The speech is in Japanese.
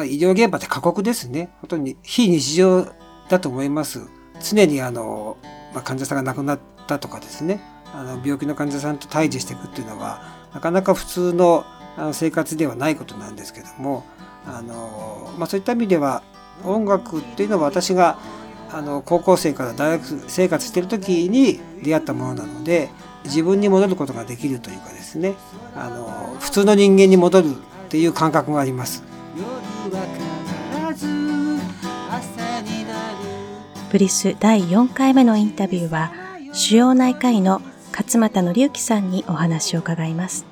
まあ、医療現場って過酷ですね。本当に非日常だと思います。常にあの、まあ、患者さんが亡くなったとかですね、あの病気の患者さんと対峙していくっていうのは、なかなか普通のあの生活ではないことなんですけども、あの、まあ、そういった意味では、音楽っていうのは私があの高校生から大学生活してる時に出会ったものなので自分に戻ることができるというかですねあの普通の人間に戻るっていう感覚があります。プリス第4回目のインタビューは腫瘍内科医の勝俣則之さんにお話を伺います。